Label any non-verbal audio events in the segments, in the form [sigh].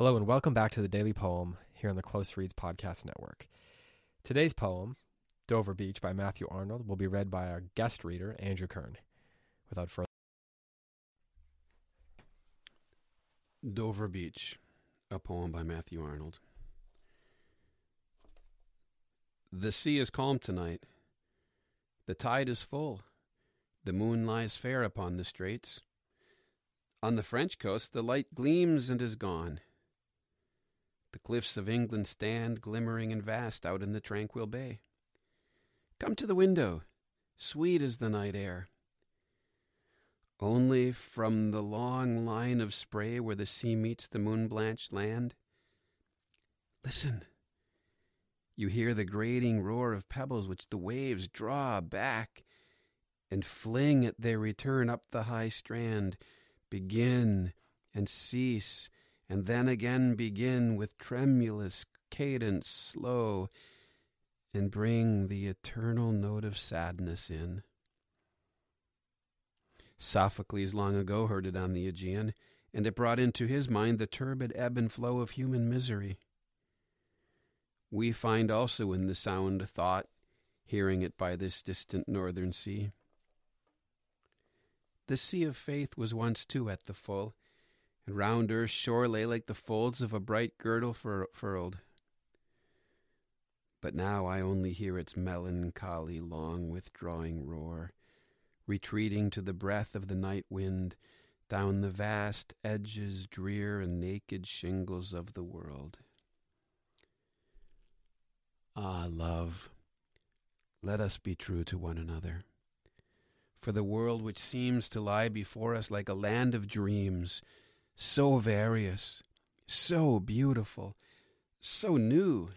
Hello, and welcome back to the Daily Poem here on the Close Reads Podcast Network. Today's poem, Dover Beach by Matthew Arnold, will be read by our guest reader, Andrew Kern. Without further Dover Beach, a poem by Matthew Arnold. The sea is calm tonight. The tide is full. The moon lies fair upon the straits. On the French coast, the light gleams and is gone. The cliffs of England stand glimmering and vast out in the tranquil bay. Come to the window. Sweet is the night air. Only from the long line of spray where the sea meets the moon blanched land. Listen. You hear the grating roar of pebbles which the waves draw back and fling at their return up the high strand, begin and cease and then again begin with tremulous cadence slow and bring the eternal note of sadness in. Sophocles long ago heard it on the Aegean, and it brought into his mind the turbid ebb and flow of human misery. We find also in the sound of thought, hearing it by this distant northern sea. The sea of faith was once too at the full, round earth's shore lay like the folds of a bright girdle fur- furled. But now I only hear its melancholy, long withdrawing roar, retreating to the breath of the night wind down the vast edges, drear and naked shingles of the world. Ah, love, let us be true to one another. For the world which seems to lie before us like a land of dreams, so various, so beautiful, so new,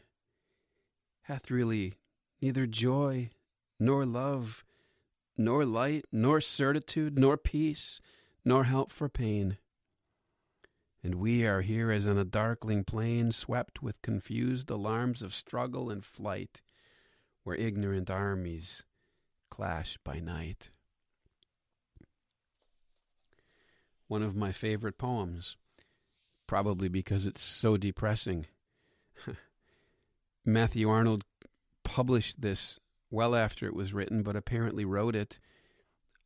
hath really neither joy, nor love, nor light, nor certitude, nor peace, nor help for pain. And we are here as on a darkling plain, swept with confused alarms of struggle and flight, where ignorant armies clash by night. One of my favorite poems, probably because it's so depressing. [laughs] Matthew Arnold published this well after it was written, but apparently wrote it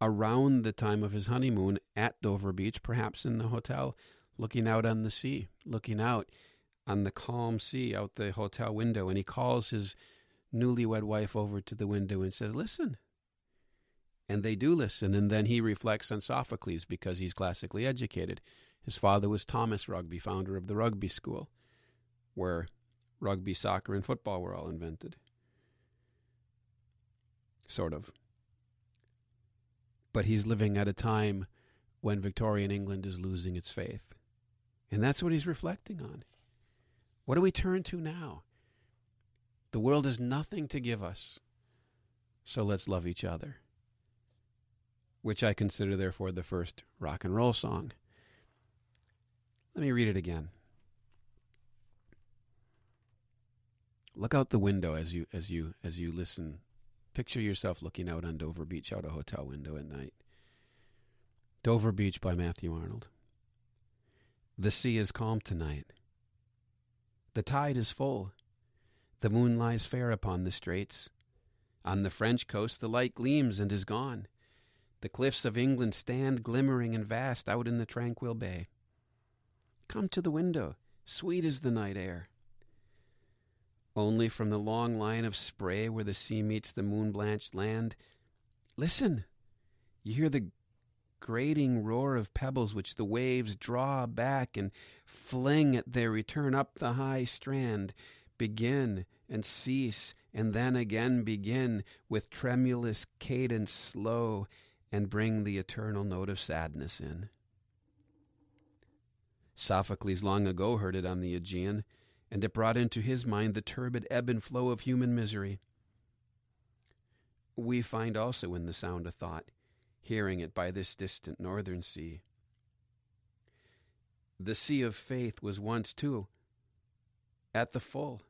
around the time of his honeymoon at Dover Beach, perhaps in the hotel, looking out on the sea, looking out on the calm sea out the hotel window. And he calls his newlywed wife over to the window and says, Listen, and they do listen. And then he reflects on Sophocles because he's classically educated. His father was Thomas Rugby, founder of the rugby school, where rugby, soccer, and football were all invented. Sort of. But he's living at a time when Victorian England is losing its faith. And that's what he's reflecting on. What do we turn to now? The world has nothing to give us, so let's love each other which I consider therefore the first rock and roll song. Let me read it again. Look out the window as you as you as you listen. Picture yourself looking out on Dover Beach out a hotel window at night. Dover Beach by Matthew Arnold. The sea is calm tonight. The tide is full. The moon lies fair upon the straits. On the French coast the light gleams and is gone. The cliffs of England stand glimmering and vast out in the tranquil bay. Come to the window, sweet is the night air. Only from the long line of spray where the sea meets the moon blanched land, listen! You hear the grating roar of pebbles which the waves draw back and fling at their return up the high strand, begin and cease, and then again begin with tremulous cadence slow and bring the eternal note of sadness in. Sophocles long ago heard it on the Aegean, and it brought into his mind the turbid ebb and flow of human misery. We find also in the sound a thought, hearing it by this distant northern sea. The sea of faith was once, too, at the full,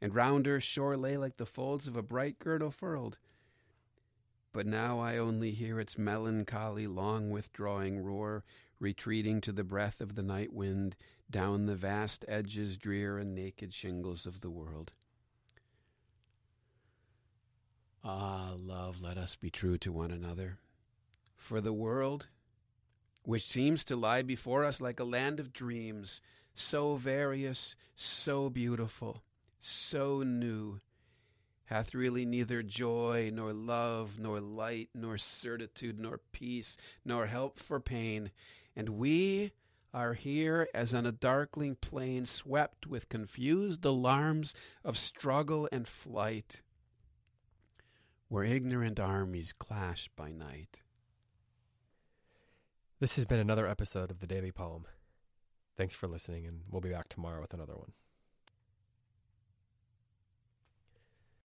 and round her shore lay like the folds of a bright girdle furled, but now I only hear its melancholy, long withdrawing roar, retreating to the breath of the night wind down the vast edges, drear and naked shingles of the world. Ah, love, let us be true to one another. For the world, which seems to lie before us like a land of dreams, so various, so beautiful, so new, hath really neither joy, nor love, nor light, nor certitude, nor peace, nor help for pain. And we are here as on a darkling plain, swept with confused alarms of struggle and flight, where ignorant armies clash by night. This has been another episode of the Daily Poem. Thanks for listening, and we'll be back tomorrow with another one.